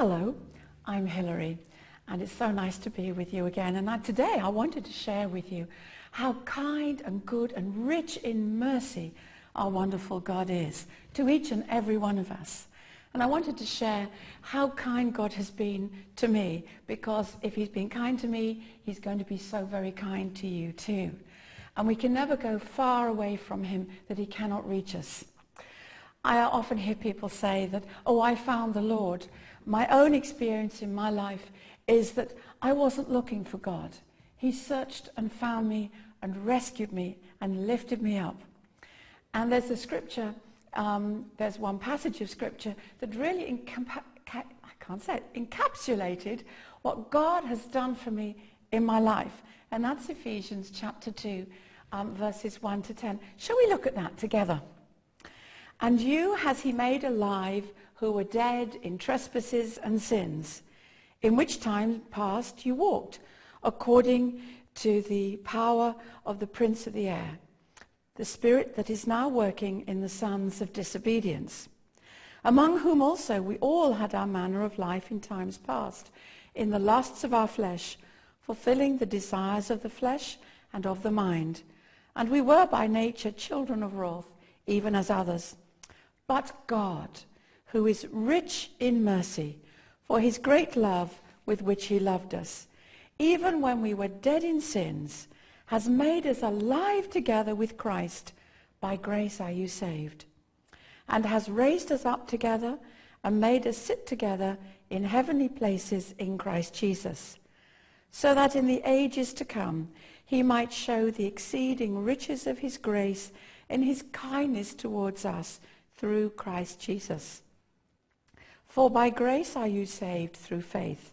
Hello, I'm Hilary, and it's so nice to be with you again. And I, today I wanted to share with you how kind and good and rich in mercy our wonderful God is to each and every one of us. And I wanted to share how kind God has been to me, because if he's been kind to me, he's going to be so very kind to you too. And we can never go far away from him that he cannot reach us. I often hear people say that, oh, I found the Lord. My own experience in my life is that I wasn't looking for God. He searched and found me and rescued me and lifted me up. And there's a scripture, um, there's one passage of scripture that really I can't say it, encapsulated what God has done for me in my life. And that's Ephesians chapter 2, um, verses 1 to 10. Shall we look at that together? And you has he made alive who were dead in trespasses and sins, in which time past you walked, according to the power of the prince of the air, the spirit that is now working in the sons of disobedience, among whom also we all had our manner of life in times past, in the lusts of our flesh, fulfilling the desires of the flesh and of the mind. And we were by nature children of wrath, even as others. But God, who is rich in mercy, for his great love with which he loved us, even when we were dead in sins, has made us alive together with Christ. By grace are you saved. And has raised us up together and made us sit together in heavenly places in Christ Jesus, so that in the ages to come he might show the exceeding riches of his grace in his kindness towards us through Christ Jesus. For by grace are you saved through faith,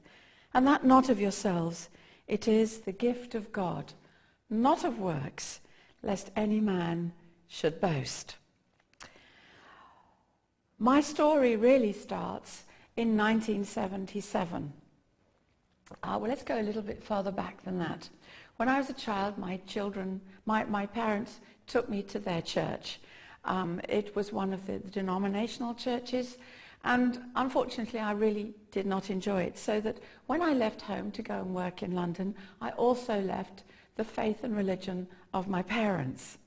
and that not of yourselves. It is the gift of God, not of works, lest any man should boast. My story really starts in 1977. Uh, well, let's go a little bit further back than that. When I was a child, my children, my, my parents took me to their church. Um, it was one of the denominational churches, and unfortunately, I really did not enjoy it. So that when I left home to go and work in London, I also left the faith and religion of my parents.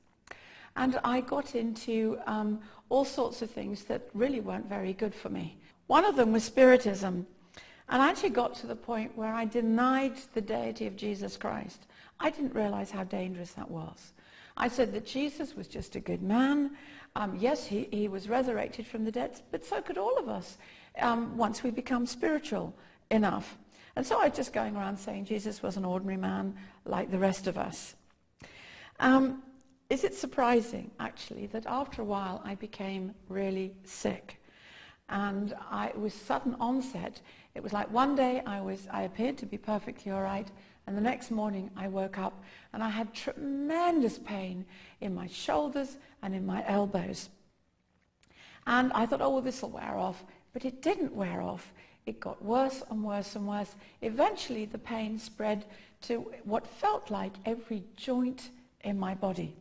And I got into um, all sorts of things that really weren't very good for me. One of them was Spiritism. And I actually got to the point where I denied the deity of Jesus Christ. I didn't realize how dangerous that was. I said that Jesus was just a good man. Um, yes, he, he was resurrected from the dead, but so could all of us um, once we become spiritual enough. And so I was just going around saying Jesus was an ordinary man like the rest of us. Um, is it surprising, actually, that after a while I became really sick? And I, it was sudden onset. It was like one day I, was, I appeared to be perfectly all right, and the next morning I woke up and I had tremendous pain in my shoulders and in my elbows. And I thought, oh, well, this will wear off. But it didn't wear off. It got worse and worse and worse. Eventually, the pain spread to what felt like every joint in my body.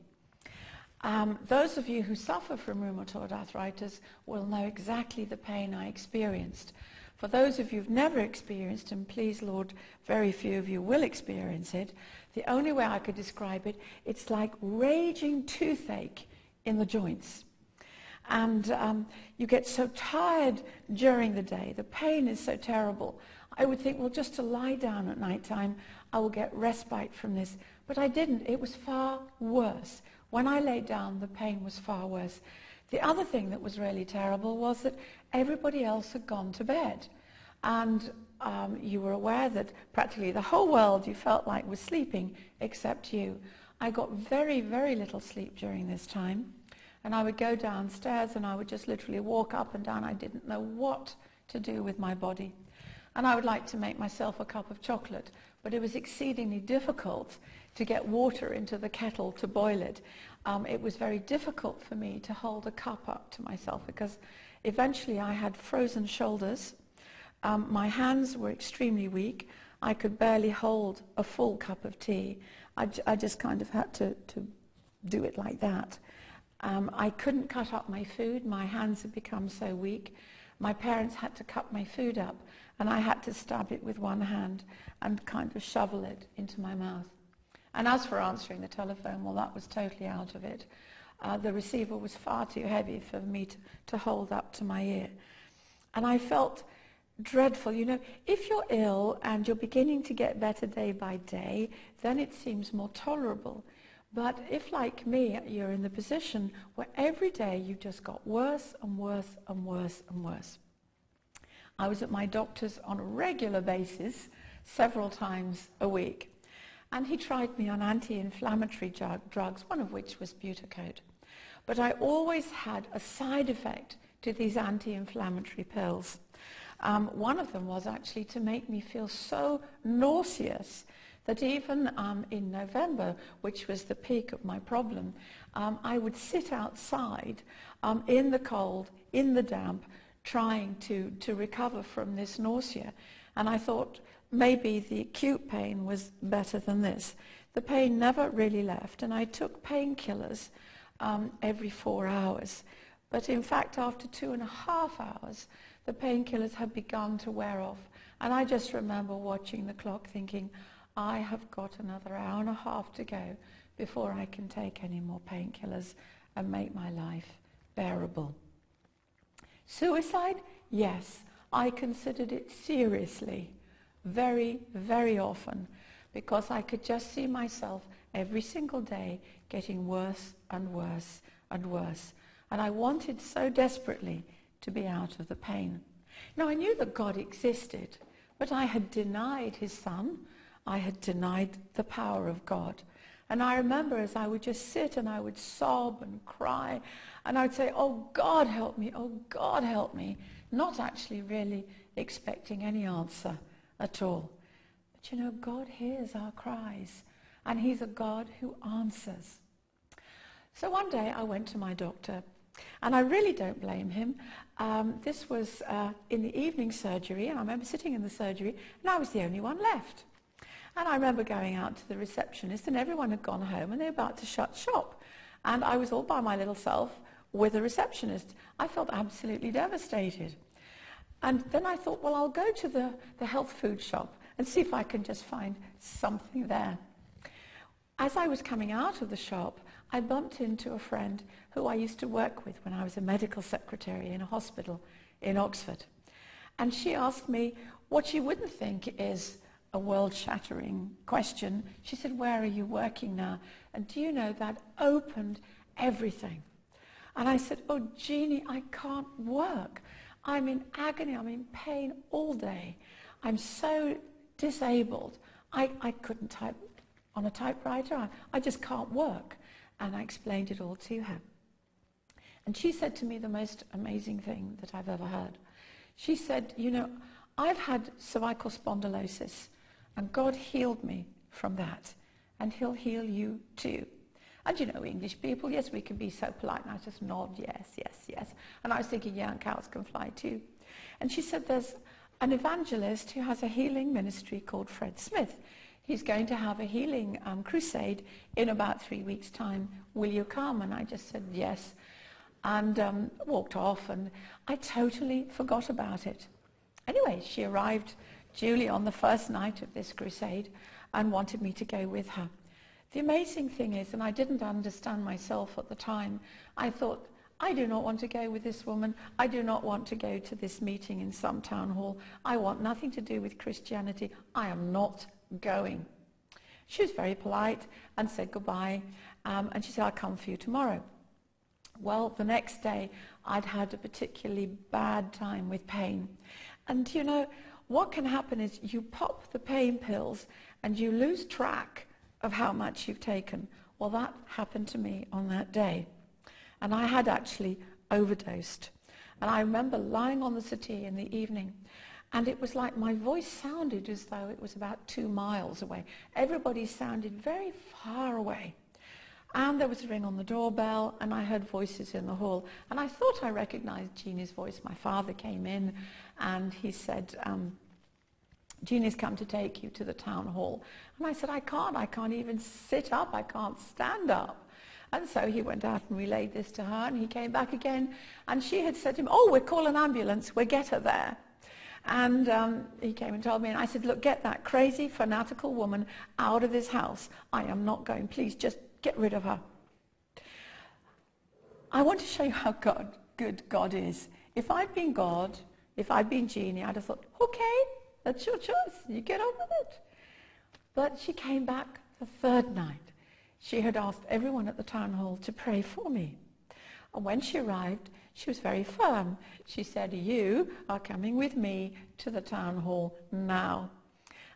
Um, those of you who suffer from rheumatoid arthritis will know exactly the pain I experienced. For those of you who've never experienced, and please, Lord, very few of you will experience it, the only way I could describe it, it's like raging toothache in the joints. And um, you get so tired during the day. The pain is so terrible. I would think, well, just to lie down at night time, I will get respite from this. But I didn't. It was far worse. When I lay down, the pain was far worse. The other thing that was really terrible was that everybody else had gone to bed. And um, you were aware that practically the whole world you felt like was sleeping except you. I got very, very little sleep during this time. And I would go downstairs and I would just literally walk up and down. I didn't know what to do with my body. And I would like to make myself a cup of chocolate, but it was exceedingly difficult to get water into the kettle to boil it. Um, it was very difficult for me to hold a cup up to myself because eventually I had frozen shoulders. Um, my hands were extremely weak. I could barely hold a full cup of tea. I, just kind of had to, to do it like that. Um, I couldn't cut up my food. My hands had become so weak. my parents had to cut my food up and I had to stab it with one hand and kind of shovel it into my mouth. And as for answering the telephone, well, that was totally out of it. Uh, the receiver was far too heavy for me to, to hold up to my ear. And I felt dreadful. You know, if you're ill and you're beginning to get better day by day, then it seems more tolerable. But if, like me, you're in the position where every day you just got worse and worse and worse and worse. I was at my doctor's on a regular basis, several times a week. And he tried me on anti-inflammatory drugs, one of which was Butacote. But I always had a side effect to these anti-inflammatory pills. Um, one of them was actually to make me feel so nauseous that even um, in November, which was the peak of my problem, um, I would sit outside um, in the cold, in the damp, trying to, to recover from this nausea. And I thought maybe the acute pain was better than this. The pain never really left, and I took painkillers um, every four hours. But in fact, after two and a half hours, the painkillers had begun to wear off. And I just remember watching the clock thinking, I have got another hour and a half to go before I can take any more painkillers and make my life bearable. Suicide? Yes, I considered it seriously, very, very often, because I could just see myself every single day getting worse and worse and worse. And I wanted so desperately to be out of the pain. Now, I knew that God existed, but I had denied his son. I had denied the power of God. And I remember as I would just sit and I would sob and cry, and I would say, oh, God, help me, oh, God, help me, not actually really expecting any answer at all. But you know, God hears our cries, and he's a God who answers. So one day I went to my doctor and I really don't blame him. Um, this was uh, in the evening surgery, and I remember sitting in the surgery, and I was the only one left. And I remember going out to the receptionist, and everyone had gone home, and they were about to shut shop. And I was all by my little self with a receptionist. I felt absolutely devastated. And then I thought, well, I'll go to the, the health food shop and see if I can just find something there. As I was coming out of the shop, I bumped into a friend who I used to work with when I was a medical secretary in a hospital in Oxford. And she asked me what she wouldn't think is a world-shattering question. She said, where are you working now? And do you know that opened everything? And I said, oh, Jeannie, I can't work. I'm in agony. I'm in pain all day. I'm so disabled. I, I couldn't type on a typewriter. I, I just can't work. And I explained it all to her. And she said to me the most amazing thing that I've ever heard. She said, you know, I've had cervical spondylosis, and God healed me from that, and he'll heal you too. And you know, English people, yes, we can be so polite. And I just nod, yes, yes, yes. And I was thinking, yeah, and cows can fly too. And she said, there's an evangelist who has a healing ministry called Fred Smith. He's going to have a healing um, crusade in about three weeks' time. Will you come? And I just said yes and um, walked off and I totally forgot about it. Anyway, she arrived, Julie, on the first night of this crusade and wanted me to go with her. The amazing thing is, and I didn't understand myself at the time, I thought, I do not want to go with this woman. I do not want to go to this meeting in some town hall. I want nothing to do with Christianity. I am not going. She was very polite and said goodbye. Um, and she said, I'll come for you tomorrow. Well, the next day, I'd had a particularly bad time with pain. And you know, what can happen is you pop the pain pills and you lose track of how much you've taken. Well, that happened to me on that day. And I had actually overdosed. And I remember lying on the settee in the evening and it was like my voice sounded as though it was about two miles away. Everybody sounded very far away. And there was a ring on the doorbell, and I heard voices in the hall. And I thought I recognized Jeannie's voice. My father came in, and he said, um, Jeannie's come to take you to the town hall. And I said, I can't. I can't even sit up. I can't stand up. And so he went out and relayed this to her, and he came back again, and she had said to him, oh, we'll call an ambulance, we'll get her there. And um, he came and told me, and I said, look, get that crazy, fanatical woman out of this house. I am not going. Please, just get rid of her. I want to show you how God, good God is. If I'd been God, if I'd been Jeannie, I'd have thought, okay, that's your choice. You get on with it. But she came back the third night. She had asked everyone at the town hall to pray for me. And when she arrived, she was very firm. She said, you are coming with me to the town hall now.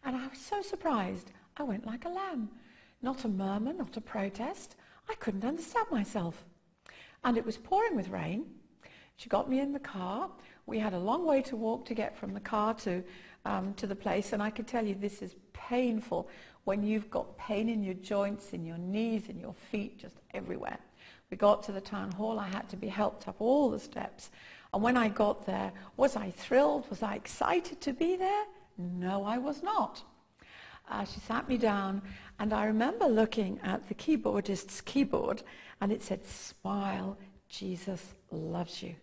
And I was so surprised. I went like a lamb. Not a murmur, not a protest. I couldn't understand myself. And it was pouring with rain. She got me in the car. We had a long way to walk to get from the car to, um, to the place. And I can tell you this is painful when you've got pain in your joints, in your knees, in your feet, just everywhere. We got to the town hall. I had to be helped up all the steps. And when I got there, was I thrilled? Was I excited to be there? No, I was not. Uh, she sat me down, and I remember looking at the keyboardist's keyboard, and it said, Smile, Jesus loves you.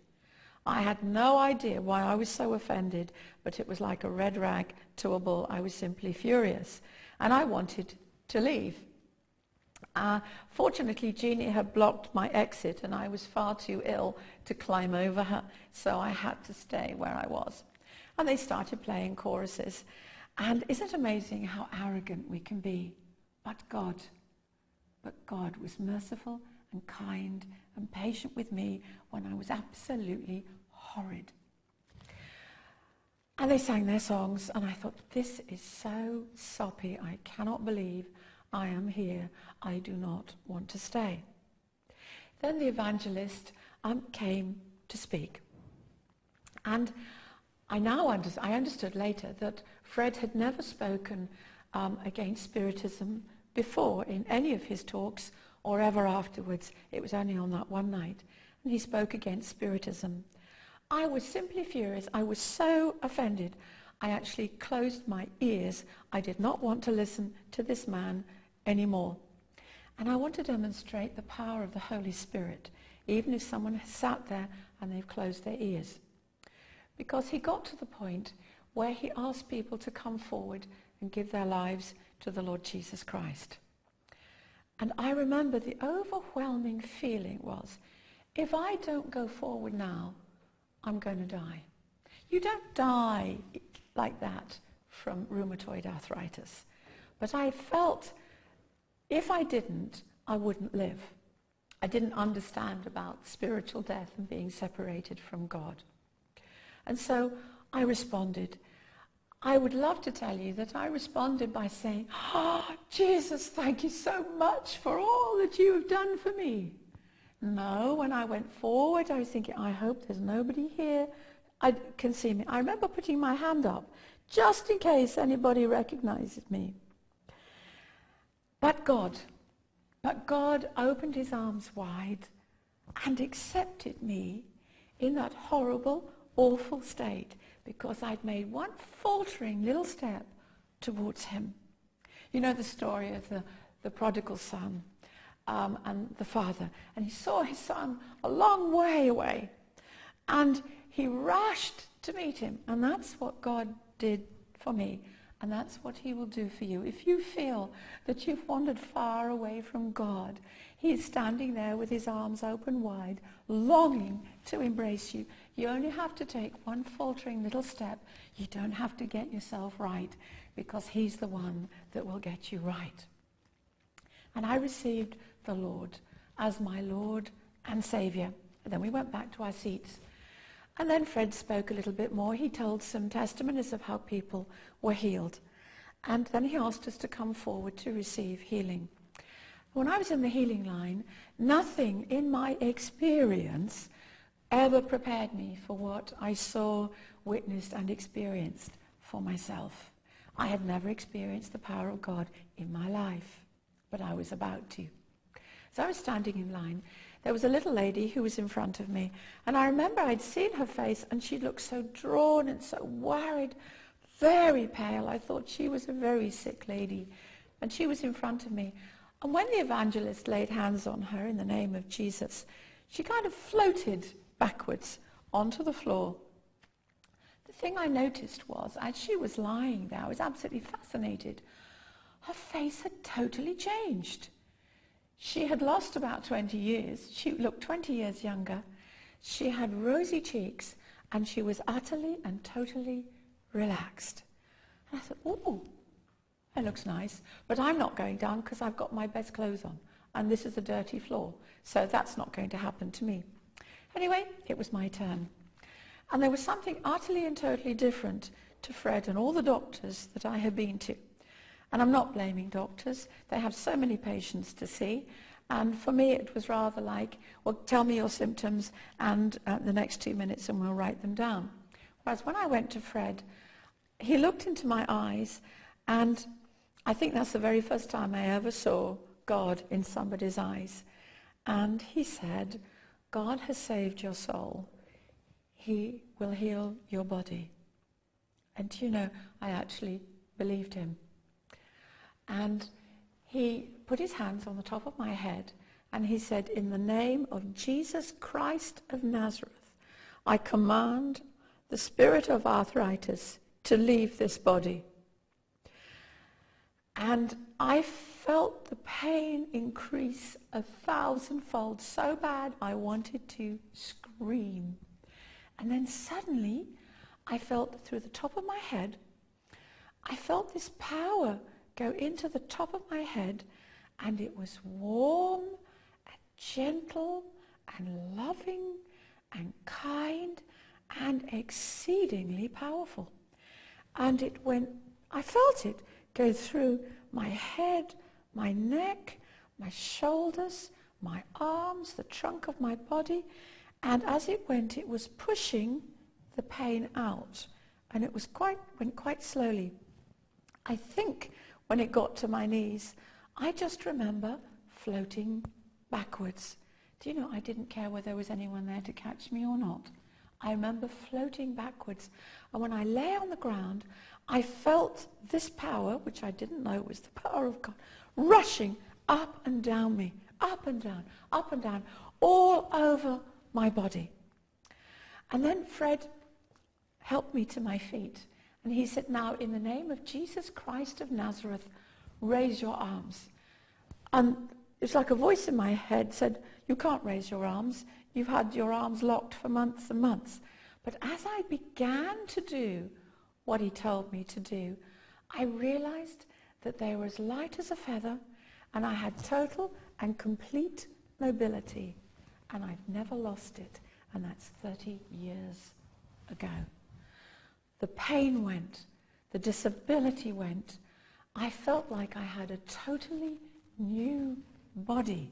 I had no idea why I was so offended, but it was like a red rag to a bull. I was simply furious, and I wanted to leave. Uh, fortunately, Jeannie had blocked my exit and I was far too ill to climb over her, so I had to stay where I was. And they started playing choruses. And isn't it amazing how arrogant we can be? But God, but God was merciful and kind and patient with me when I was absolutely horrid. And they sang their songs, and I thought, this is so soppy. I cannot believe I am here. I do not want to stay. Then the evangelist um, came to speak. And I now under- I understood later that Fred had never spoken um, against Spiritism before in any of his talks or ever afterwards. It was only on that one night. And he spoke against Spiritism. I was simply furious. I was so offended. I actually closed my ears. I did not want to listen to this man anymore. And I want to demonstrate the power of the Holy Spirit, even if someone has sat there and they've closed their ears. Because he got to the point where he asked people to come forward and give their lives to the Lord Jesus Christ. And I remember the overwhelming feeling was, if I don't go forward now, I'm going to die. You don't die like that from rheumatoid arthritis. But I felt if I didn't, I wouldn't live. I didn't understand about spiritual death and being separated from God. And so I responded. I would love to tell you that I responded by saying, oh, Jesus, thank you so much for all that you have done for me. No, when I went forward, I was thinking, I hope there's nobody here I can see me. I remember putting my hand up just in case anybody recognizes me. But God, but God opened his arms wide and accepted me in that horrible, awful state because I'd made one faltering little step towards him. You know the story of the, the prodigal son um, and the father. And he saw his son a long way away. And he rushed to meet him. And that's what God did for me. And that's what he will do for you. If you feel that you've wandered far away from God, he is standing there with his arms open wide, longing to embrace you. You only have to take one faltering little step. You don't have to get yourself right because he's the one that will get you right. And I received the Lord as my Lord and Savior. And then we went back to our seats. And then Fred spoke a little bit more. He told some testimonies of how people were healed. And then he asked us to come forward to receive healing. When I was in the healing line, nothing in my experience ever prepared me for what I saw, witnessed, and experienced for myself. I had never experienced the power of God in my life, but I was about to. So I was standing in line, there was a little lady who was in front of me. And I remember I'd seen her face and she looked so drawn and so worried, very pale. I thought she was a very sick lady. And she was in front of me. And when the evangelist laid hands on her in the name of Jesus, she kind of floated backwards onto the floor. The thing I noticed was, as she was lying there, I was absolutely fascinated. Her face had totally changed. She had lost about 20 years. She looked 20 years younger. She had rosy cheeks and she was utterly and totally relaxed. And I thought, oh, that looks nice. But I'm not going down because I've got my best clothes on. And this is a dirty floor. So that's not going to happen to me. Anyway, it was my turn. And there was something utterly and totally different to Fred and all the doctors that I had been to. And I'm not blaming doctors. They have so many patients to see. And for me, it was rather like, well, tell me your symptoms and uh, the next two minutes and we'll write them down. Whereas when I went to Fred, he looked into my eyes and I think that's the very first time I ever saw God in somebody's eyes. And he said, God has saved your soul. He will heal your body. And you know, I actually believed him. And he put his hands on the top of my head and he said, in the name of Jesus Christ of Nazareth, I command the spirit of arthritis to leave this body. And I felt the pain increase a thousandfold so bad I wanted to scream. And then suddenly I felt through the top of my head, I felt this power go into the top of my head and it was warm and gentle and loving and kind and exceedingly powerful. And it went, I felt it go through my head, my neck, my shoulders, my arms, the trunk of my body. And as it went, it was pushing the pain out. And it was quite, went quite slowly. I think when it got to my knees, I just remember floating backwards. Do you know, I didn't care whether there was anyone there to catch me or not. I remember floating backwards. And when I lay on the ground, I felt this power, which I didn't know was the power of God, rushing up and down me, up and down, up and down, all over my body. And then Fred helped me to my feet. And he said, now in the name of Jesus Christ of Nazareth, raise your arms. And it's like a voice in my head said, you can't raise your arms. You've had your arms locked for months and months. But as I began to do what he told me to do, I realized that they were as light as a feather and I had total and complete mobility and I've never lost it and that's 30 years ago. The pain went, the disability went. I felt like I had a totally new body.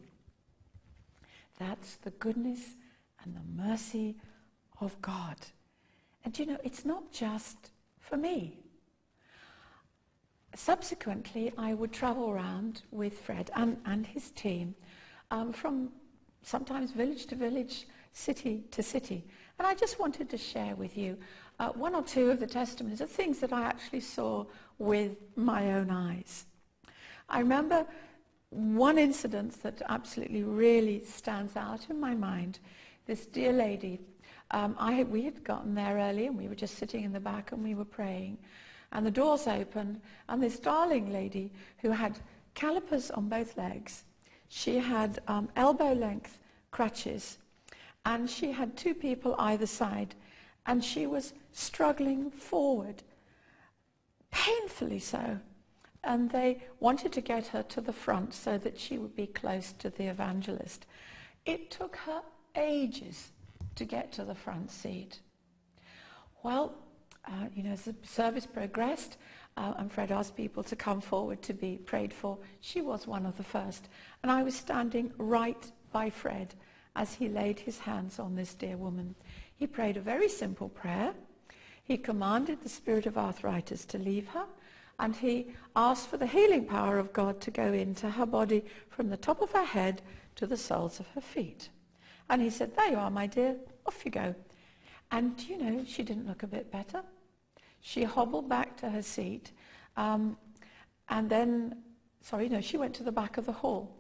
That's the goodness and the mercy of God. And you know, it's not just for me. Subsequently, I would travel around with Fred and, and his team um, from sometimes village to village, city to city. And I just wanted to share with you uh, one or two of the testimonies are things that I actually saw with my own eyes. I remember one incident that absolutely really stands out in my mind. This dear lady um, I, we had gotten there early and we were just sitting in the back and we were praying. And the doors opened and this darling lady who had calipers on both legs, she had um, elbow length crutches and she had two people either side and she was struggling forward, painfully so. And they wanted to get her to the front so that she would be close to the evangelist. It took her ages to get to the front seat. Well, uh, you know, as the service progressed, uh, and Fred asked people to come forward to be prayed for. She was one of the first. And I was standing right by Fred as he laid his hands on this dear woman. He prayed a very simple prayer. He commanded the spirit of arthritis to leave her, and he asked for the healing power of God to go into her body from the top of her head to the soles of her feet. And he said, there you are, my dear, off you go. And, you know, she didn't look a bit better. She hobbled back to her seat. Um, and then sorry, no, she went to the back of the hall.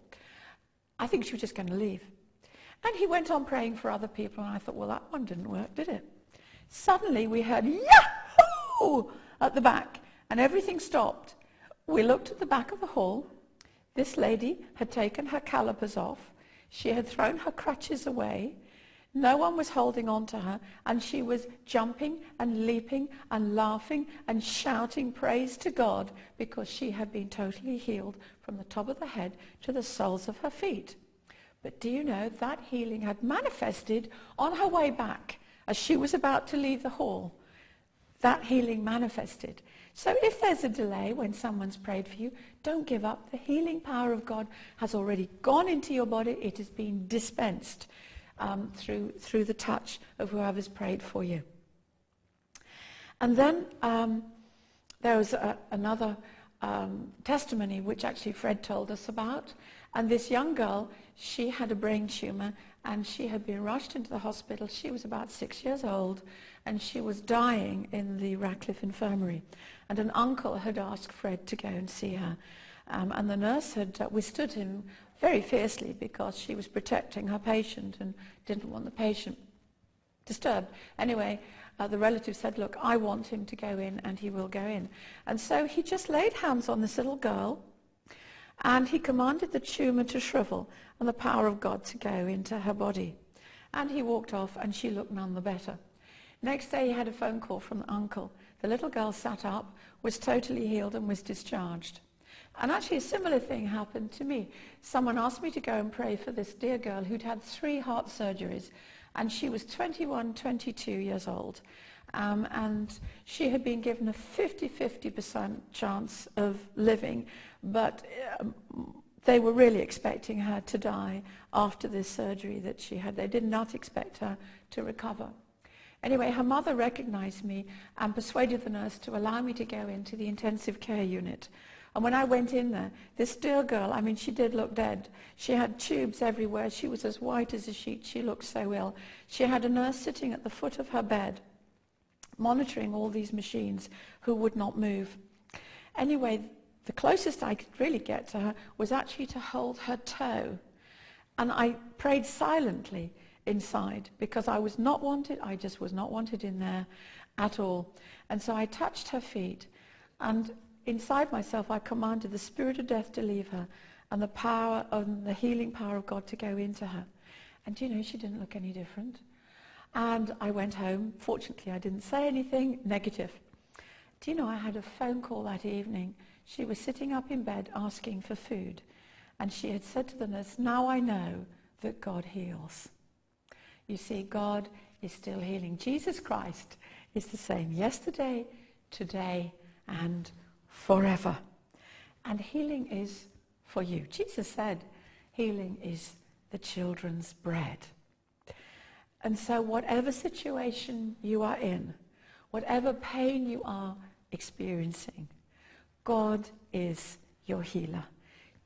I think she was just going to leave. And he went on praying for other people, and I thought, well, that one didn't work, did it? Suddenly we heard, Yahoo! at the back, and everything stopped. We looked at the back of the hall. This lady had taken her calipers off. She had thrown her crutches away. No one was holding on to her, and she was jumping and leaping and laughing and shouting praise to God because she had been totally healed from the top of the head to the soles of her feet. But do you know that healing had manifested on her way back as she was about to leave the hall? That healing manifested. So if there's a delay when someone's prayed for you, don't give up. The healing power of God has already gone into your body. It has been dispensed um, through, through the touch of whoever's prayed for you. And then um, there was a, another um, testimony which actually Fred told us about. And this young girl, she had a brain tumor and she had been rushed into the hospital. She was about six years old and she was dying in the Radcliffe Infirmary. And an uncle had asked Fred to go and see her. Um, and the nurse had uh, withstood him very fiercely because she was protecting her patient and didn't want the patient disturbed. Anyway, uh, the relative said, look, I want him to go in and he will go in. And so he just laid hands on this little girl and he commanded the tumor to shrivel and the power of God to go into her body. And he walked off and she looked none the better. Next day he had a phone call from the uncle. The little girl sat up, was totally healed and was discharged. And actually a similar thing happened to me. Someone asked me to go and pray for this dear girl who'd had three heart surgeries and she was 21, 22 years old. Um, and she had been given a 50-50% chance of living, but um, they were really expecting her to die after this surgery that she had. They did not expect her to recover. Anyway, her mother recognized me and persuaded the nurse to allow me to go into the intensive care unit. And when I went in there, this dear girl, I mean, she did look dead. She had tubes everywhere. She was as white as a sheet. She looked so ill. She had a nurse sitting at the foot of her bed, monitoring all these machines who would not move. Anyway, the closest I could really get to her was actually to hold her toe. And I prayed silently inside because I was not wanted. I just was not wanted in there at all. And so I touched her feet and inside myself, I commanded the spirit of death to leave her and the power and the healing power of God to go into her. And you know, she didn't look any different. And I went home. Fortunately, I didn't say anything negative. Do you know, I had a phone call that evening. She was sitting up in bed asking for food. And she had said to the nurse, now I know that God heals. You see, God is still healing. Jesus Christ is the same yesterday, today, and forever. And healing is for you. Jesus said healing is the children's bread. And so whatever situation you are in, whatever pain you are experiencing, God is your healer.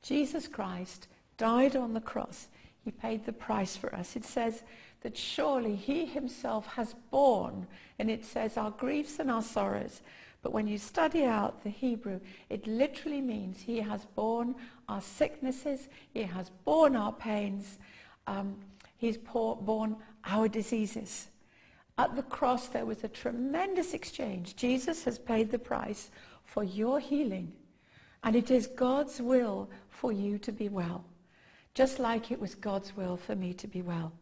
Jesus Christ died on the cross. He paid the price for us. It says that surely he himself has borne, and it says our griefs and our sorrows, but when you study out the Hebrew, it literally means he has borne our sicknesses, he has borne our pains, um, he's borne our diseases. At the cross, there was a tremendous exchange. Jesus has paid the price for your healing. And it is God's will for you to be well, just like it was God's will for me to be well.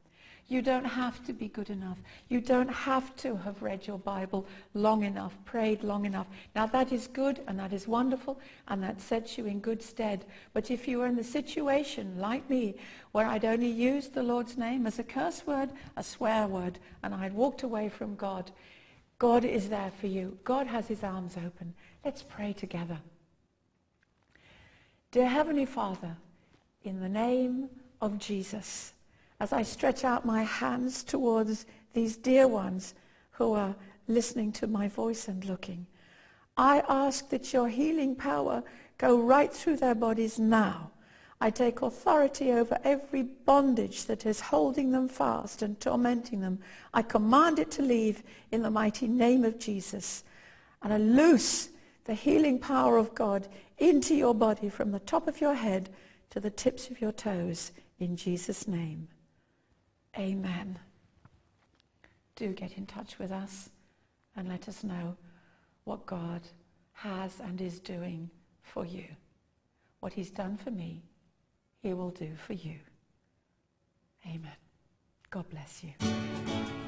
You don't have to be good enough. You don't have to have read your Bible long enough, prayed long enough. Now that is good and that is wonderful and that sets you in good stead. But if you are in the situation like me where I'd only used the Lord's name as a curse word, a swear word, and I'd walked away from God, God is there for you. God has his arms open. Let's pray together. Dear Heavenly Father, in the name of Jesus, as I stretch out my hands towards these dear ones who are listening to my voice and looking. I ask that your healing power go right through their bodies now. I take authority over every bondage that is holding them fast and tormenting them. I command it to leave in the mighty name of Jesus. And I loose the healing power of God into your body from the top of your head to the tips of your toes in Jesus' name. Amen. Do get in touch with us and let us know what God has and is doing for you. What he's done for me, he will do for you. Amen. God bless you.